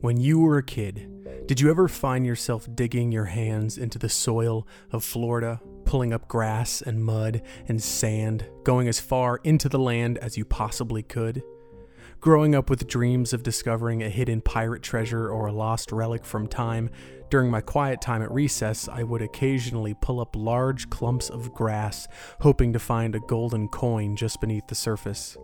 When you were a kid, did you ever find yourself digging your hands into the soil of Florida, pulling up grass and mud and sand, going as far into the land as you possibly could? Growing up with dreams of discovering a hidden pirate treasure or a lost relic from time, during my quiet time at recess, I would occasionally pull up large clumps of grass, hoping to find a golden coin just beneath the surface.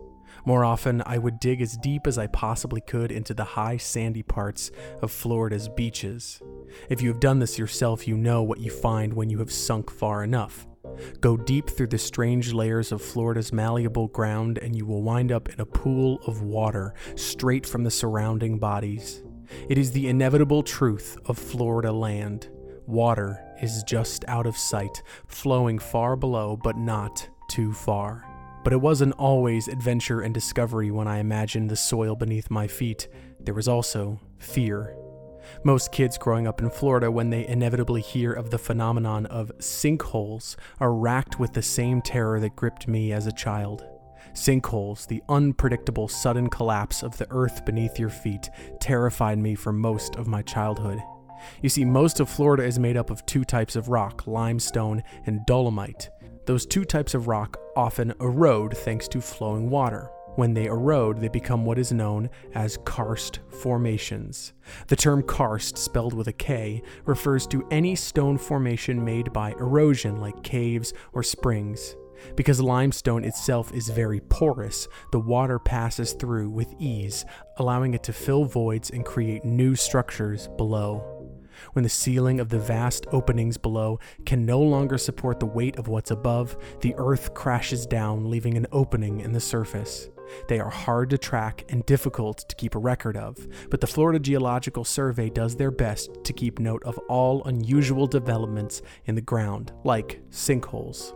More often, I would dig as deep as I possibly could into the high sandy parts of Florida's beaches. If you have done this yourself, you know what you find when you have sunk far enough. Go deep through the strange layers of Florida's malleable ground, and you will wind up in a pool of water straight from the surrounding bodies. It is the inevitable truth of Florida land. Water is just out of sight, flowing far below, but not too far. But it wasn't always adventure and discovery when I imagined the soil beneath my feet. There was also fear. Most kids growing up in Florida, when they inevitably hear of the phenomenon of sinkholes, are racked with the same terror that gripped me as a child. Sinkholes, the unpredictable sudden collapse of the earth beneath your feet, terrified me for most of my childhood. You see, most of Florida is made up of two types of rock limestone and dolomite. Those two types of rock often erode thanks to flowing water. When they erode, they become what is known as karst formations. The term karst, spelled with a K, refers to any stone formation made by erosion, like caves or springs. Because limestone itself is very porous, the water passes through with ease, allowing it to fill voids and create new structures below when the ceiling of the vast openings below can no longer support the weight of what's above, the earth crashes down, leaving an opening in the surface. They are hard to track and difficult to keep a record of, but the Florida Geological Survey does their best to keep note of all unusual developments in the ground, like sinkholes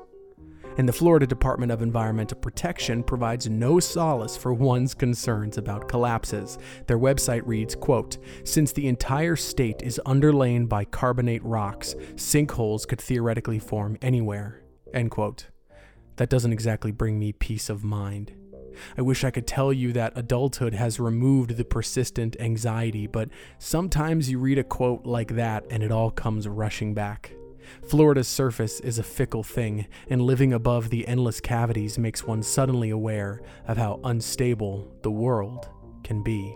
and the Florida Department of Environmental Protection provides no solace for one's concerns about collapses. Their website reads, quote, "Since the entire state is underlain by carbonate rocks, sinkholes could theoretically form anywhere." End quote. That doesn't exactly bring me peace of mind. I wish I could tell you that adulthood has removed the persistent anxiety, but sometimes you read a quote like that and it all comes rushing back. Florida's surface is a fickle thing, and living above the endless cavities makes one suddenly aware of how unstable the world can be.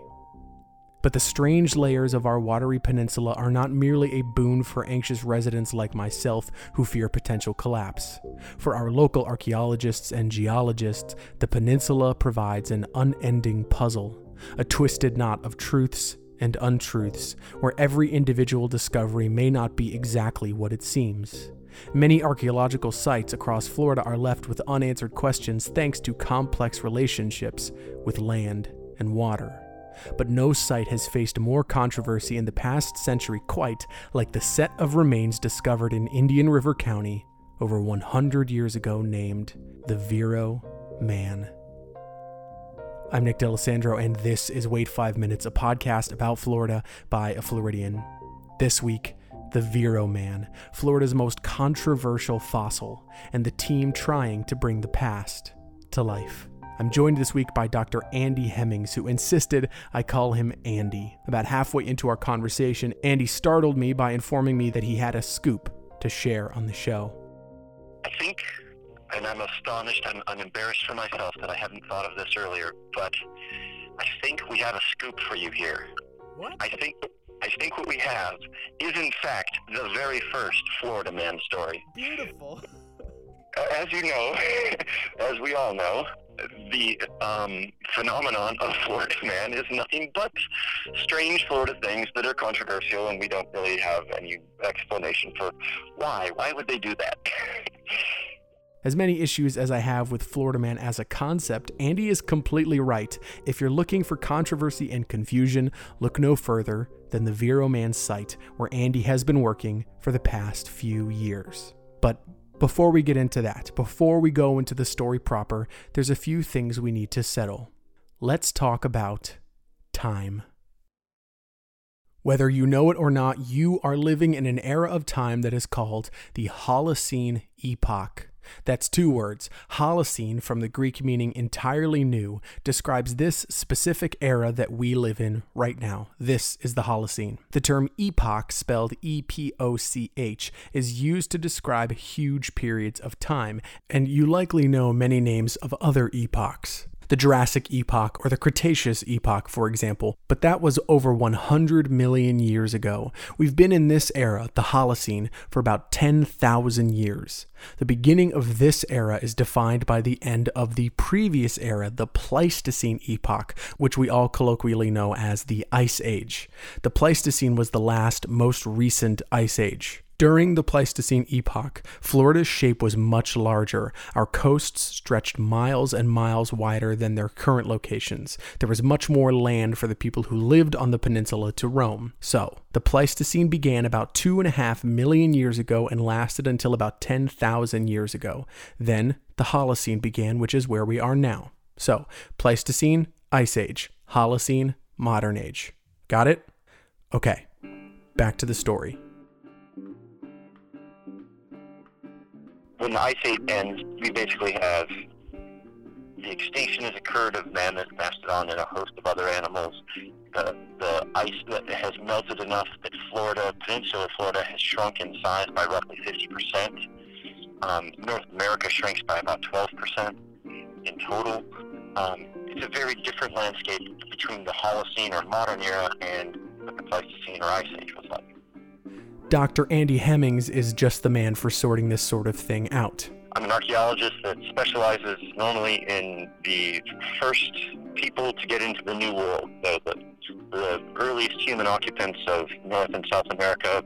But the strange layers of our watery peninsula are not merely a boon for anxious residents like myself who fear potential collapse. For our local archaeologists and geologists, the peninsula provides an unending puzzle, a twisted knot of truths and untruths, where every individual discovery may not be exactly what it seems. Many archaeological sites across Florida are left with unanswered questions thanks to complex relationships with land and water. But no site has faced more controversy in the past century quite like the set of remains discovered in Indian River County over 100 years ago named the Vero Man. I'm Nick D'Alessandro, and this is Wait Five Minutes, a podcast about Florida by a Floridian. This week, the Vero Man, Florida's most controversial fossil, and the team trying to bring the past to life. I'm joined this week by Dr. Andy Hemmings, who insisted I call him Andy. About halfway into our conversation, Andy startled me by informing me that he had a scoop to share on the show. I think and I'm astonished. I'm, I'm embarrassed for myself that I haven't thought of this earlier. But I think we have a scoop for you here. What? I think I think what we have is in fact the very first Florida man story. Beautiful. As you know, as we all know, the um, phenomenon of Florida man is nothing but strange Florida things that are controversial, and we don't really have any explanation for why. Why would they do that? As many issues as I have with Florida Man as a concept, Andy is completely right. If you're looking for controversy and confusion, look no further than the Vero Man site, where Andy has been working for the past few years. But before we get into that, before we go into the story proper, there's a few things we need to settle. Let's talk about time. Whether you know it or not, you are living in an era of time that is called the Holocene epoch. That's two words. Holocene, from the Greek meaning entirely new, describes this specific era that we live in right now. This is the Holocene. The term epoch, spelled E P O C H, is used to describe huge periods of time, and you likely know many names of other epochs the Jurassic epoch or the Cretaceous epoch, for example, but that was over 100 million years ago. We've been in this era, the Holocene, for about 10,000 years. The beginning of this era is defined by the end of the previous era, the Pleistocene epoch, which we all colloquially know as the Ice Age. The Pleistocene was the last, most recent ice age. During the Pleistocene epoch, Florida's shape was much larger. Our coasts stretched miles and miles wider than their current locations. There was much more land for the people who lived on the peninsula to roam. So, the Pleistocene began about two and a half million years ago and lasted until about 10,000 years ago. Then, the Holocene began, which is where we are now. So, Pleistocene, Ice Age, Holocene, Modern Age. Got it? Okay, back to the story. When the ice age ends, we basically have the extinction has occurred of mammoth, mastodon, and a host of other animals. The, the ice that has melted enough that Florida, Peninsula Florida, has shrunk in size by roughly 50%. Um, North America shrinks by about 12% in total. Um, it's a very different landscape between the Holocene or modern era and what the Pleistocene or Ice Age was like. Dr. Andy Hemmings is just the man for sorting this sort of thing out. I'm an archaeologist that specializes normally in the first people to get into the New World, the, the, the earliest human occupants of North and South America,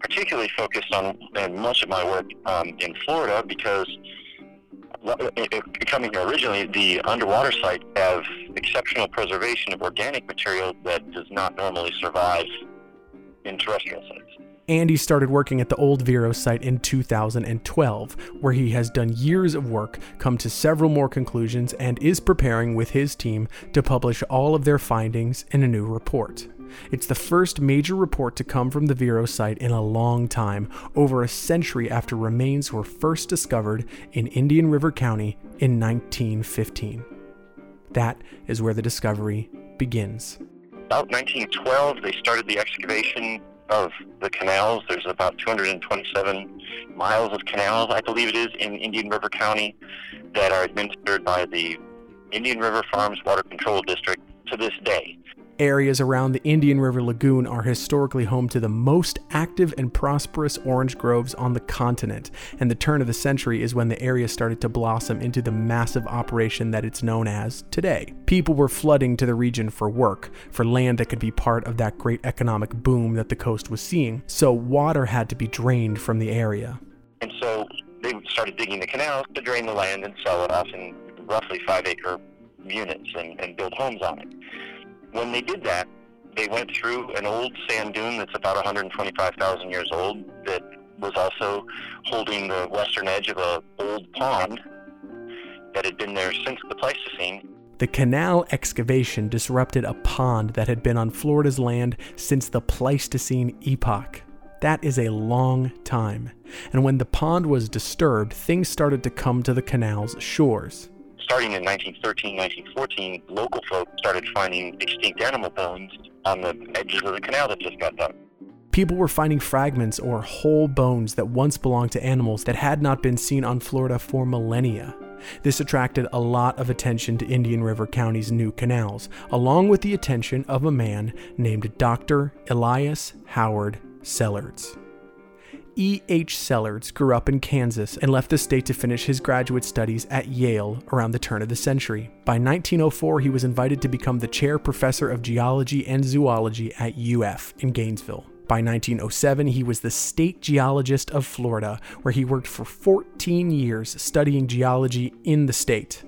particularly focused on and much of my work um, in Florida because coming here originally, the underwater sites have exceptional preservation of organic material that does not normally survive in terrestrial sites. Andy started working at the old Vero site in 2012, where he has done years of work, come to several more conclusions, and is preparing with his team to publish all of their findings in a new report. It's the first major report to come from the Vero site in a long time, over a century after remains were first discovered in Indian River County in 1915. That is where the discovery begins. About 1912, they started the excavation of the canals. There's about 227 miles of canals, I believe it is, in Indian River County that are administered by the Indian River Farms Water Control District to this day. Areas around the Indian River Lagoon are historically home to the most active and prosperous orange groves on the continent, and the turn of the century is when the area started to blossom into the massive operation that it's known as today. People were flooding to the region for work, for land that could be part of that great economic boom that the coast was seeing, so water had to be drained from the area. And so they started digging the canals to drain the land and sell it off in roughly five acre units and, and build homes on it when they did that, they went through an old sand dune that's about 125,000 years old that was also holding the western edge of a old pond that had been there since the Pleistocene. The canal excavation disrupted a pond that had been on Florida's land since the Pleistocene epoch. That is a long time. And when the pond was disturbed, things started to come to the canal's shores starting in 1913, 1914, local folks started finding extinct animal bones on the edges of the canal that just got dug. People were finding fragments or whole bones that once belonged to animals that had not been seen on Florida for millennia. This attracted a lot of attention to Indian River County's new canals, along with the attention of a man named Dr. Elias Howard Sellards. E. H. Sellards grew up in Kansas and left the state to finish his graduate studies at Yale around the turn of the century. By 1904, he was invited to become the chair professor of geology and zoology at UF in Gainesville. By 1907, he was the state geologist of Florida, where he worked for 14 years studying geology in the state.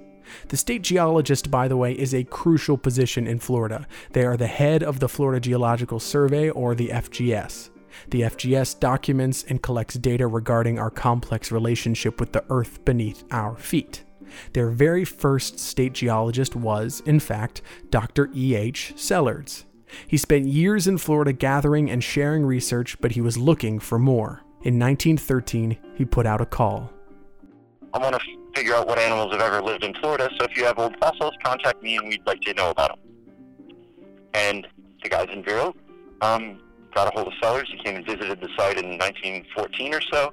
The state geologist, by the way, is a crucial position in Florida. They are the head of the Florida Geological Survey, or the FGS. The FGS documents and collects data regarding our complex relationship with the Earth beneath our feet. Their very first state geologist was, in fact, Dr. E.H. Sellards. He spent years in Florida gathering and sharing research, but he was looking for more. In 1913, he put out a call. I want to figure out what animals have ever lived in Florida. So if you have old fossils, contact me, and we'd like to know about them. And the guys in Vero um, got a hold of Sellards. He came and visited the site in 1914 or so,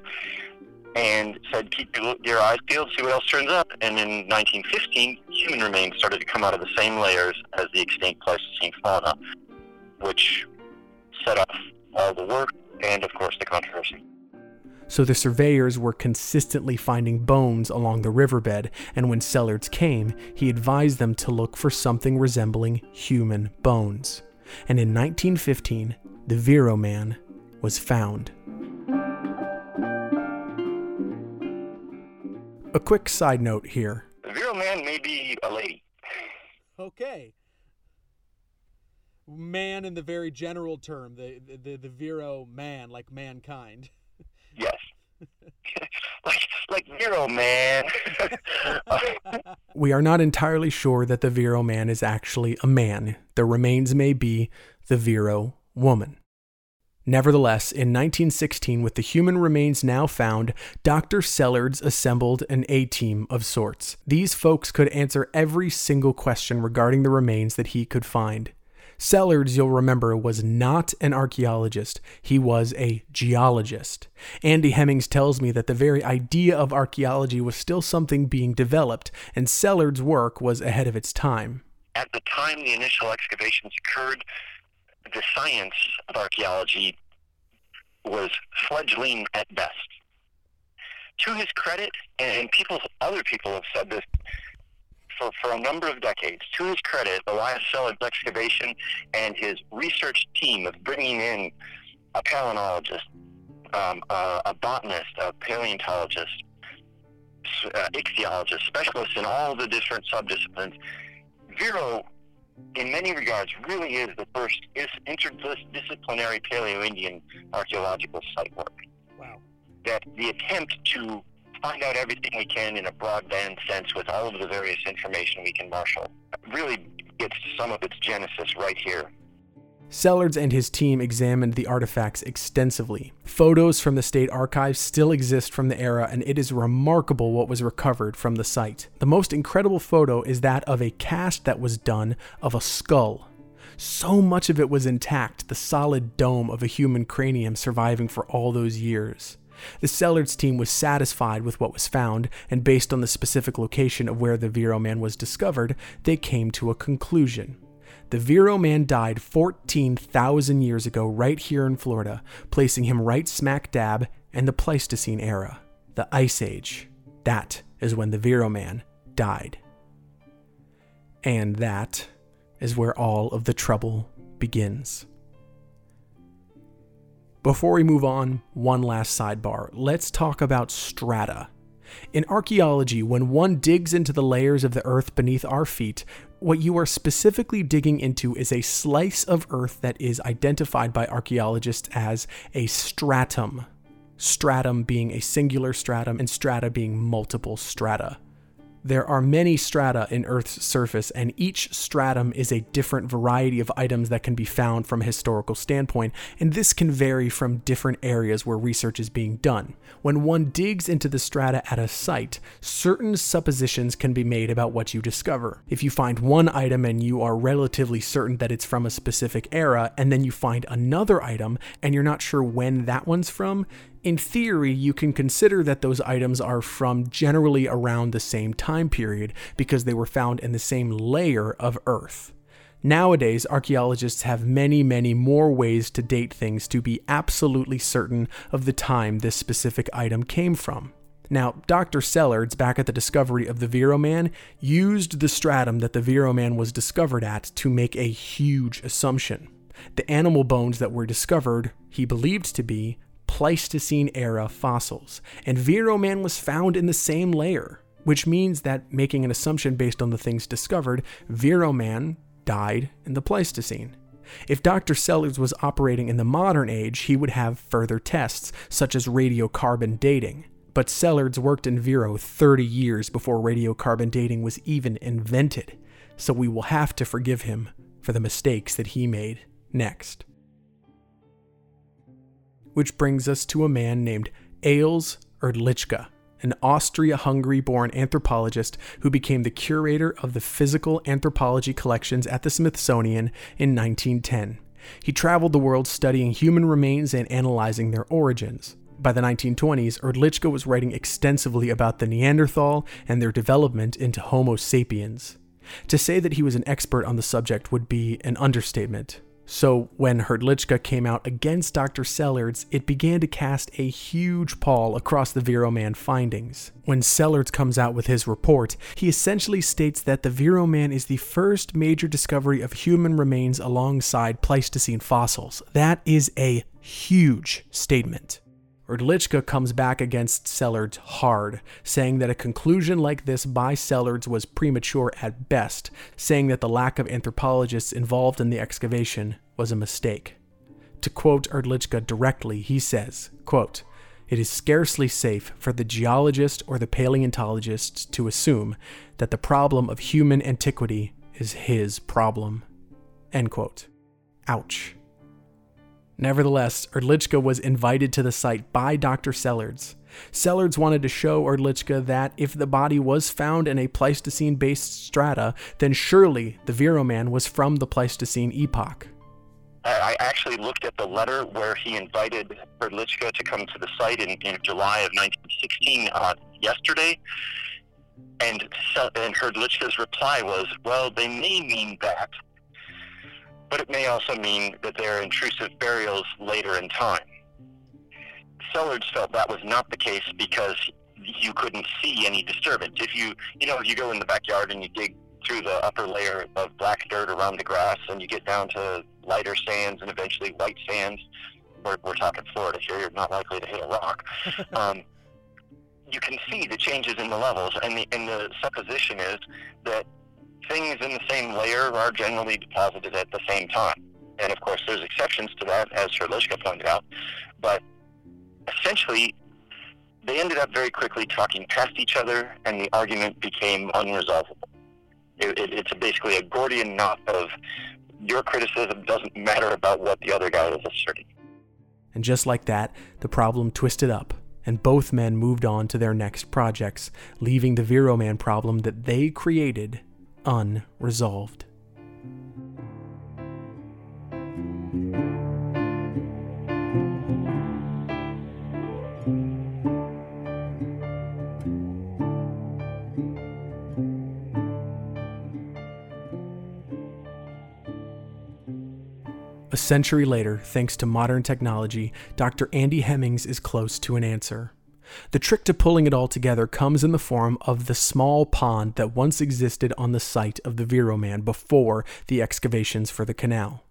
and said, "Keep your, your eyes peeled, see what else turns up." And in 1915, human remains started to come out of the same layers as the extinct Pleistocene fauna, which set off all the work and, of course, the controversy. So the surveyors were consistently finding bones along the riverbed, and when Sellards came, he advised them to look for something resembling human bones. And in 1915, the Vero Man was found. A quick side note here. The Vero Man may be a lady. Okay. Man in the very general term, the the, the Vero man, like mankind. Yes. like, like Vero Man. We are not entirely sure that the Vero man is actually a man. The remains may be the Vero woman. Nevertheless, in 1916, with the human remains now found, Dr. Sellards assembled an A team of sorts. These folks could answer every single question regarding the remains that he could find. Sellards, you'll remember, was not an archaeologist, he was a geologist. Andy Hemmings tells me that the very idea of archaeology was still something being developed, and Sellards' work was ahead of its time. At the time the initial excavations occurred, the science of archaeology was fledgling at best. To his credit, and people, other people have said this for, for a number of decades, to his credit, Elias Sellards' excavation and his research team of bringing in a paleontologist, um, a, a botanist, a paleontologist, uh, ichthyologist, specialists in all the different subdisciplines, Vero in many regards, really is the first is interdisciplinary Paleo-Indian archaeological site work. Wow. That the attempt to find out everything we can in a broadband sense with all of the various information we can marshal really gets some of its genesis right here. Sellards and his team examined the artifacts extensively. Photos from the state archives still exist from the era, and it is remarkable what was recovered from the site. The most incredible photo is that of a cast that was done of a skull. So much of it was intact, the solid dome of a human cranium surviving for all those years. The Sellards team was satisfied with what was found, and based on the specific location of where the Vero man was discovered, they came to a conclusion. The Vero man died 14,000 years ago right here in Florida, placing him right smack dab in the Pleistocene era, the Ice Age. That is when the Vero man died. And that is where all of the trouble begins. Before we move on, one last sidebar. Let's talk about strata. In archaeology, when one digs into the layers of the earth beneath our feet, what you are specifically digging into is a slice of earth that is identified by archaeologists as a stratum. Stratum being a singular stratum and strata being multiple strata. There are many strata in Earth's surface, and each stratum is a different variety of items that can be found from a historical standpoint, and this can vary from different areas where research is being done. When one digs into the strata at a site, certain suppositions can be made about what you discover. If you find one item and you are relatively certain that it's from a specific era, and then you find another item and you're not sure when that one's from, in theory, you can consider that those items are from generally around the same time period because they were found in the same layer of Earth. Nowadays, archaeologists have many, many more ways to date things to be absolutely certain of the time this specific item came from. Now, Dr. Sellards, back at the discovery of the Vero Man, used the stratum that the Vero Man was discovered at to make a huge assumption. The animal bones that were discovered, he believed to be Pleistocene era fossils, and Vero Man was found in the same layer, which means that making an assumption based on the things discovered, Vero Man died in the Pleistocene. If Dr. Sellards was operating in the modern age, he would have further tests, such as radiocarbon dating. But Sellards worked in Vero 30 years before radiocarbon dating was even invented, so we will have to forgive him for the mistakes that he made next which brings us to a man named Aleš Hrdlicka, an Austria Hungary born anthropologist who became the curator of the physical anthropology collections at the Smithsonian in 1910. He traveled the world studying human remains and analyzing their origins. By the 1920s, Hrdlicka was writing extensively about the Neanderthal and their development into Homo sapiens. To say that he was an expert on the subject would be an understatement. So, when Hrdlicka came out against Dr. Sellards, it began to cast a huge pall across the Vero Man findings. When Sellards comes out with his report, he essentially states that the Vero Man is the first major discovery of human remains alongside Pleistocene fossils. That is a huge statement. Hrdlicka comes back against Sellards hard, saying that a conclusion like this by Sellards was premature at best, saying that the lack of anthropologists involved in the excavation was a mistake. To quote Hrdlicka directly, he says, quote, it is scarcely safe for the geologist or the paleontologist to assume that the problem of human antiquity is his problem. End quote. Ouch. Nevertheless, Hrdlicka was invited to the site by Dr. Sellards. Sellards wanted to show Hrdlicka that if the body was found in a Pleistocene based strata, then surely the Vero man was from the Pleistocene epoch. I actually looked at the letter where he invited Hrdlicka to come to the site in, in July of 1916 uh, yesterday. And, and Hrdlicka's reply was, well, they may mean that, but it may also mean that they're intrusive burials later in time. Sellards felt that was not the case because you couldn't see any disturbance. If you, you know, if you go in the backyard and you dig through the upper layer of black dirt around the grass and you get down to lighter sands and eventually white sands, we're, we're talking Florida here, you're not likely to hit a rock. um, you can see the changes in the levels, and the, and the supposition is that things in the same layer are generally deposited at the same time. And of course, there's exceptions to that, as Hrdlicka pointed out. But essentially, they ended up very quickly talking past each other, and the argument became unresolvable. It, it, it's basically a Gordian knot of your criticism doesn't matter about what the other guy is asserting. And just like that, the problem twisted up, and both men moved on to their next projects, leaving the Vero Man problem that they created unresolved. A century later, thanks to modern technology, Dr. Andy Hemmings is close to an answer. The trick to pulling it all together comes in the form of the small pond that once existed on the site of the Vero Man before the excavations for the canal.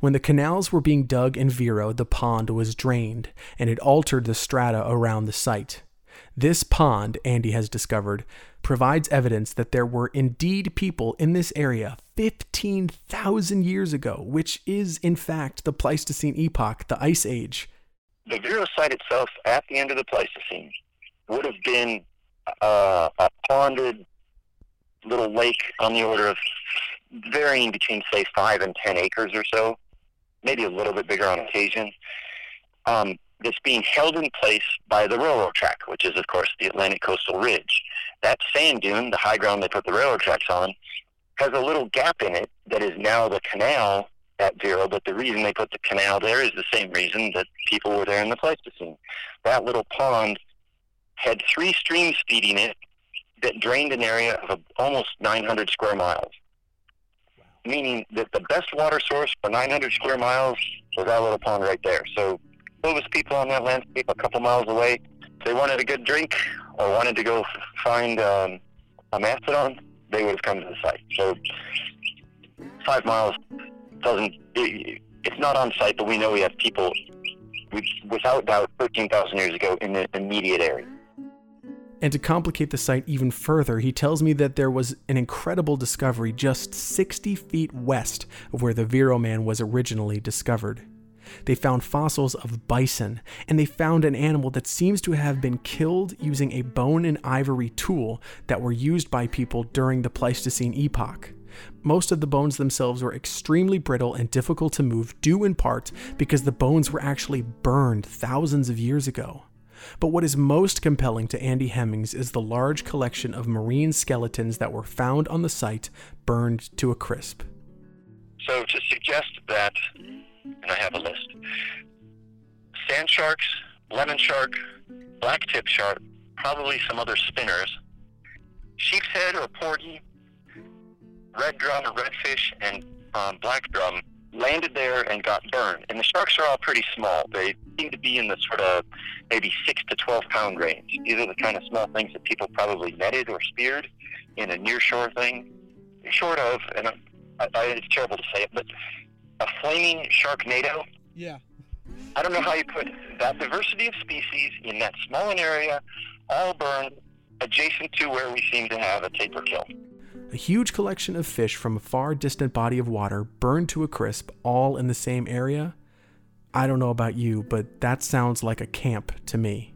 When the canals were being dug in Vero, the pond was drained, and it altered the strata around the site. This pond, Andy has discovered, provides evidence that there were indeed people in this area 15,000 years ago, which is, in fact, the Pleistocene epoch, the Ice Age the Vero site itself at the end of the Pleistocene would have been uh, a ponded little lake on the order of varying between, say, five and ten acres or so, maybe a little bit bigger on occasion. Um, that's being held in place by the railroad track, which is, of course, the Atlantic Coastal Ridge. That sand dune, the high ground they put the railroad tracks on, has a little gap in it that is now the canal at Vero, but the reason they put the canal there is the same reason that people were there in the Pleistocene. That little pond had three streams feeding it that drained an area of almost 900 square miles. Meaning that the best water source for 900 square miles was that little pond right there. So those people on that landscape a couple miles away, if they wanted a good drink or wanted to go find um, a mastodon, they would have come to the site. So five miles doesn't. It, it's not on site, but we know we have people, without doubt, 13,000 years ago in the immediate area. And to complicate the site even further, he tells me that there was an incredible discovery just 60 feet west of where the Vero Man was originally discovered. They found fossils of bison, and they found an animal that seems to have been killed using a bone and ivory tool that were used by people during the Pleistocene epoch. Most of the bones themselves were extremely brittle and difficult to move, due in part because the bones were actually burned thousands of years ago. But what is most compelling to Andy Hemmings is the large collection of marine skeletons that were found on the site, burned to a crisp. So to suggest that, and I have a list, sand sharks, lemon shark, black tip shark, probably some other spinners, sheep's head or porgy, red drum redfish, and um, black drum landed there and got burned. And the sharks are all pretty small. They seem to be in the sort of maybe six to twelve pound range. These are the kind of small things that people probably netted or speared in a near shore thing. Short of, and I, I, it's terrible to say it, but a flaming shark sharknado. Yeah. I don't know how you put that diversity of species in that small an area, all burned adjacent to where we seem to have a tapir kill. A huge collection of fish from a far distant body of water burned to a crisp, all in the same area? I don't know about you, but that sounds like a camp to me.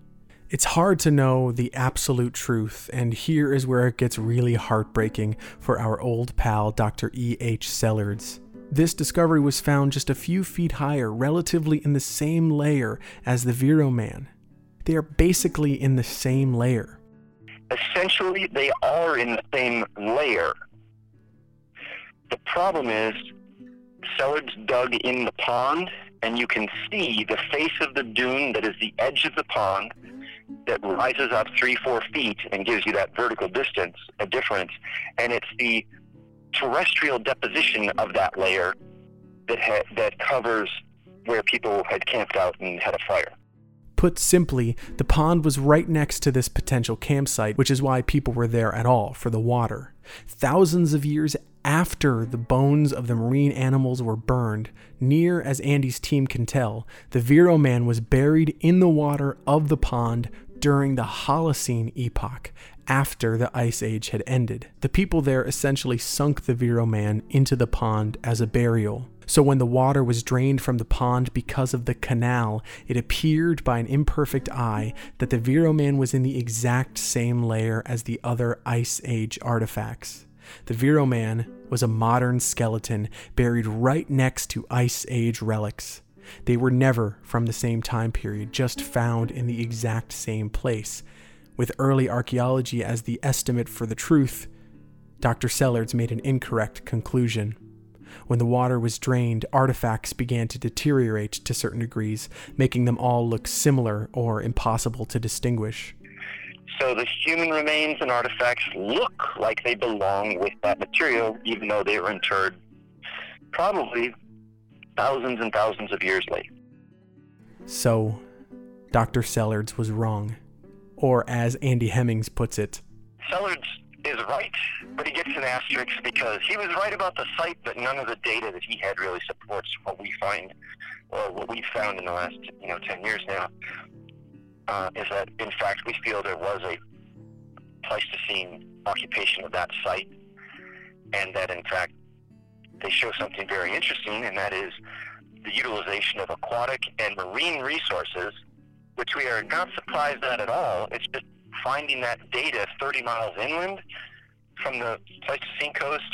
It's hard to know the absolute truth, and here is where it gets really heartbreaking for our old pal, Dr. E. H. Sellards. This discovery was found just a few feet higher, relatively in the same layer as the Vero Man. They are basically in the same layer essentially they are in the same layer. The problem is Sellards dug in the pond, and you can see the face of the dune that is the edge of the pond that rises up three, four feet and gives you that vertical distance, a difference. And it's the terrestrial deposition of that layer that ha- that covers where people had camped out and had a fire. Put simply, the pond was right next to this potential campsite, which is why people were there at all, for the water. Thousands of years after the bones of the marine animals were burned, near as Andy's team can tell, the Vero man was buried in the water of the pond during the Holocene epoch, after the Ice Age had ended. The people there essentially sunk the Vero man into the pond as a burial. So when the water was drained from the pond because of the canal, it appeared by an imperfect eye that the Vero Man was in the exact same layer as the other Ice Age artifacts. The Vero Man was a modern skeleton buried right next to Ice Age relics. They were never from the same time period, just found in the exact same place. With early archaeology as the estimate for the truth, Dr. Sellards made an incorrect conclusion. When the water was drained, artifacts began to deteriorate to certain degrees, making them all look similar or impossible to distinguish. So the human remains and artifacts look like they belong with that material, even though they were interred probably thousands and thousands of years late. So, Dr. Sellards was wrong. Or, as Andy Hemmings puts it, Sellards is right, but he gets an asterisk because he was right about the site, but none of the data that he had really supports what we find, or what we've found in the last you know 10 years now. Uh, is that in fact we feel there was a Pleistocene occupation of that site, and that in fact they show something very interesting, and that is the utilization of aquatic and marine resources, which we are not surprised at at all. It's just finding that data 30 miles inland from the Pleistocene coast,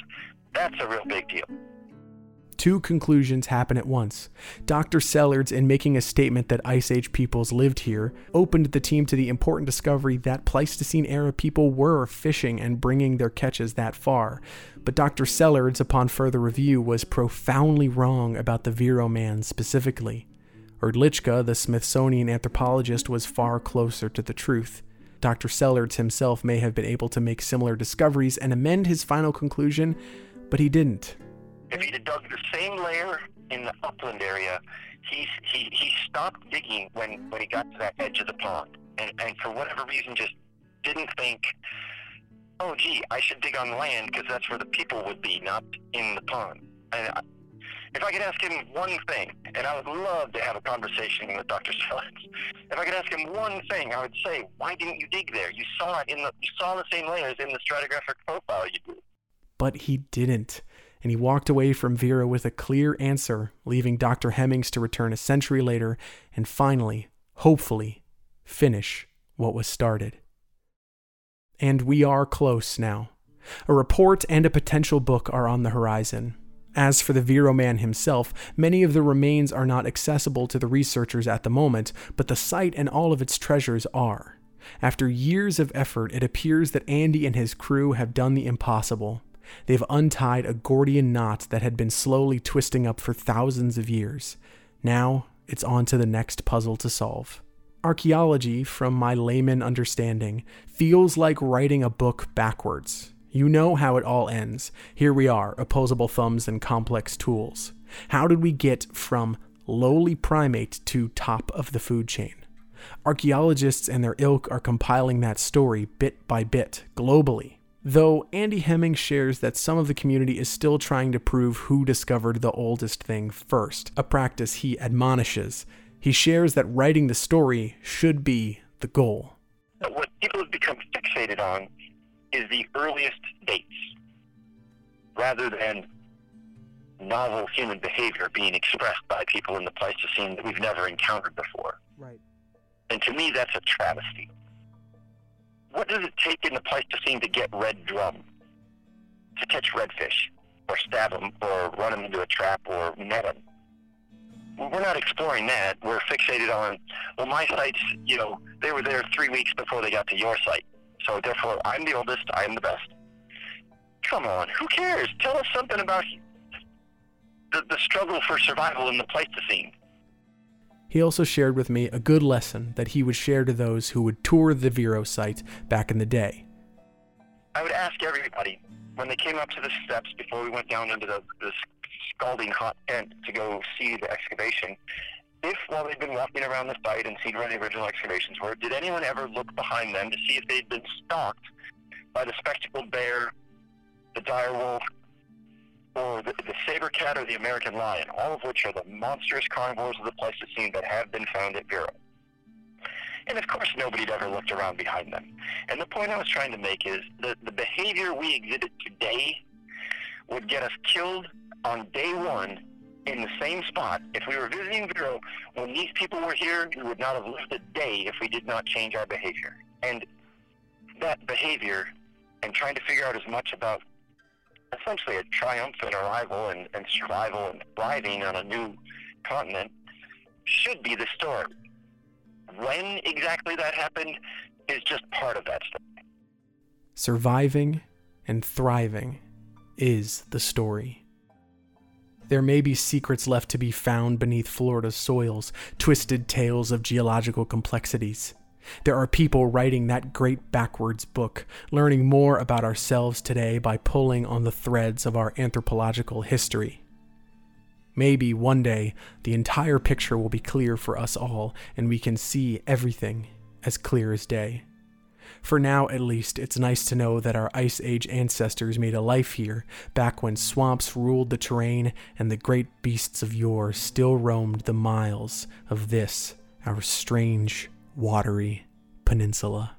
that's a real big deal. Two conclusions happen at once. Dr. Sellards, in making a statement that Ice Age peoples lived here, opened the team to the important discovery that Pleistocene era people were fishing and bringing their catches that far. But Dr. Sellards, upon further review, was profoundly wrong about the Vero man specifically. Hrdlicka, the Smithsonian anthropologist, was far closer to the truth. Dr. Sellards himself may have been able to make similar discoveries and amend his final conclusion, but he didn't. If he'd have dug the same layer in the upland area, he, he, he stopped digging when, when he got to that edge of the pond. And, and for whatever reason, just didn't think, oh, gee, I should dig on land because that's where the people would be, not in the pond. And if I could ask him one thing, and I would love to have a conversation with Dr. Sellards, if I could ask him one thing, I would say, why didn't you dig there? You saw it in the you saw the same layers in the stratigraphic profile you did. But he didn't, and he walked away from Vero with a clear answer, leaving Dr. Hemmings to return a century later and finally, hopefully, finish what was started. And we are close now. A report and a potential book are on the horizon. As for the Vero man himself, many of the remains are not accessible to the researchers at the moment, but the site and all of its treasures are. After years of effort, it appears that Andy and his crew have done the impossible. They've untied a Gordian knot that had been slowly twisting up for thousands of years. Now, it's on to the next puzzle to solve. Archaeology, from my layman understanding, feels like writing a book backwards. You know how it all ends. Here we are, opposable thumbs and complex tools. How did we get from lowly primate to top of the food chain? Archaeologists and their ilk are compiling that story bit by bit, globally. Though Andy Hemming shares that some of the community is still trying to prove who discovered the oldest thing first, a practice he admonishes. He shares that writing the story should be the goal. What people have become fixated on is the earliest dates, rather than novel human behavior being expressed by people in the Pleistocene that we've never encountered before. Right. And to me, that's a travesty. What does it take in the Pleistocene to get red drum? To catch redfish, or stab them, or run them into a trap, or net them? We're not exploring that. We're fixated on, well, my sites, you know, they were there three weeks before they got to your site. So therefore, I'm the oldest, I'm the best. Come on, who cares? Tell us something about the, the struggle for survival in the Pleistocene. He also shared with me a good lesson that he would share to those who would tour the Vero site back in the day. I would ask everybody when they came up to the steps before we went down into the, the scalding hot tent to go see the excavation, if while they'd been walking around the site and seen where the original excavations were, did anyone ever look behind them to see if they'd been stalked by the spectacled bear, the dire wolf, or the, the saber cat or the American lion, all of which are the monstrous carnivores of the Pleistocene that have been found at Vero. And of course, nobody'd ever looked around behind them. And the point I was trying to make is that the behavior we exhibit today would get us killed on day one in the same spot. If we were visiting Vero when these people were here, we would not have lived a day if we did not change our behavior. And that behavior and trying to figure out as much about essentially a triumphant arrival and, and survival and thriving on a new continent should be the story. When exactly that happened is just part of that story. Surviving and thriving is the story. There may be secrets left to be found beneath Florida's soils, twisted tales of geological complexities. There are people writing that great backwards book, learning more about ourselves today by pulling on the threads of our anthropological history. Maybe one day the entire picture will be clear for us all, and we can see everything as clear as day. For now, at least, it's nice to know that our Ice Age ancestors made a life here, back when swamps ruled the terrain and the great beasts of yore still roamed the miles of this, our strange, watery peninsula.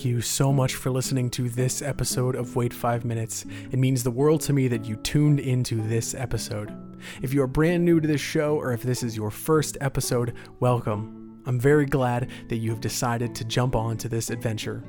Thank you so much for listening to this episode of Wait 5 Minutes. It means the world to me that you tuned into this episode. If you are brand new to this show or if this is your first episode, welcome. I'm very glad that you have decided to jump on to this adventure.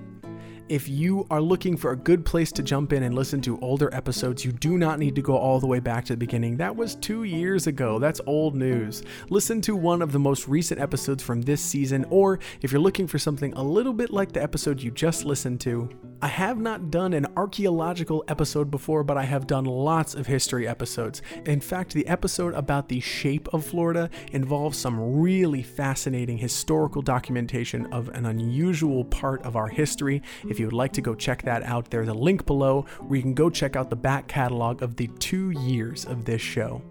If you are looking for a good place to jump in and listen to older episodes, you do not need to go all the way back to the beginning. That was two years ago. That's old news. Listen to one of the most recent episodes from this season, or if you're looking for something a little bit like the episode you just listened to, I have not done an archaeological episode before, but I have done lots of history episodes. In fact, the episode about the shape of Florida involves some really fascinating historical documentation of an unusual part of our history. If you would like to go check that out, there's a link below where you can go check out the back catalog of the two years of this show.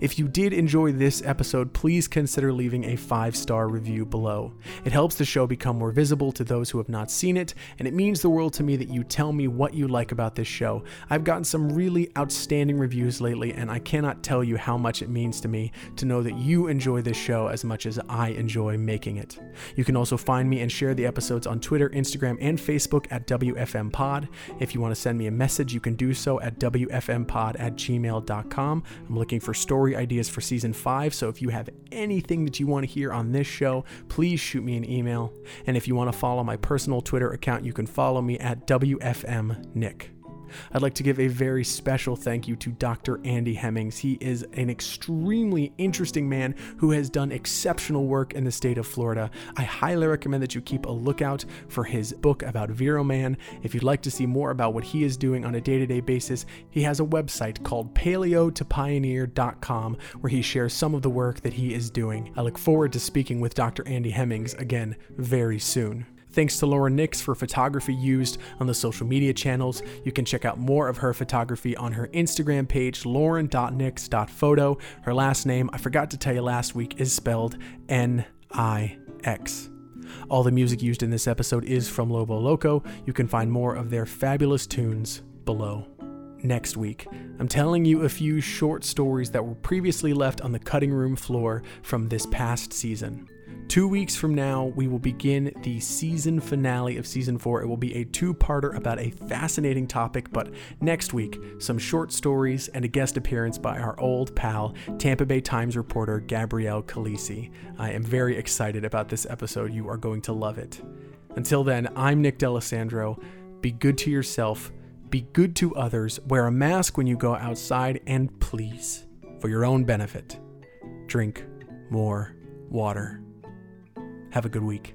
If you did enjoy this episode, please consider leaving a five star review below. It helps the show become more visible to those who have not seen it, and it means the world to me that you tell me what you like about this show. I've gotten some really outstanding reviews lately, and I cannot tell you how much it means to me to know that you enjoy this show as much as I enjoy making it. You can also find me and share the episodes on Twitter, Instagram, and Facebook at WFM Pod. If you want to send me a message, you can do so at WFMPod at gmail.com. I'm looking for story ideas for season five, so if you have anything that you want to hear on this show, please shoot me an email. And if you want to follow my personal Twitter account, you can follow me at WFMNick. I'd like to give a very special thank you to Dr. Andy Hemmings. He is an extremely interesting man who has done exceptional work in the state of Florida. I highly recommend that you keep a lookout for his book about Vero Man. If you'd like to see more about what he is doing on a day to day basis, he has a website called paleotopioneer.com where he shares some of the work that he is doing. I look forward to speaking with Dr. Andy Hemmings again very soon. Thanks to Laura Nix for photography used on the social media channels. You can check out more of her photography on her Instagram page, lauren.nix.photo. Her last name, I forgot to tell you last week, is spelled N I X. All the music used in this episode is from Lobo Loco. You can find more of their fabulous tunes below. Next week, I'm telling you a few short stories that were previously left on the cutting room floor from this past season. Two weeks from now, we will begin the season finale of season four. It will be a two parter about a fascinating topic, but next week, some short stories and a guest appearance by our old pal, Tampa Bay Times reporter Gabrielle Calise. I am very excited about this episode. You are going to love it. Until then, I'm Nick D'Alessandro. Be good to yourself, be good to others, wear a mask when you go outside, and please, for your own benefit, drink more water. Have a good week.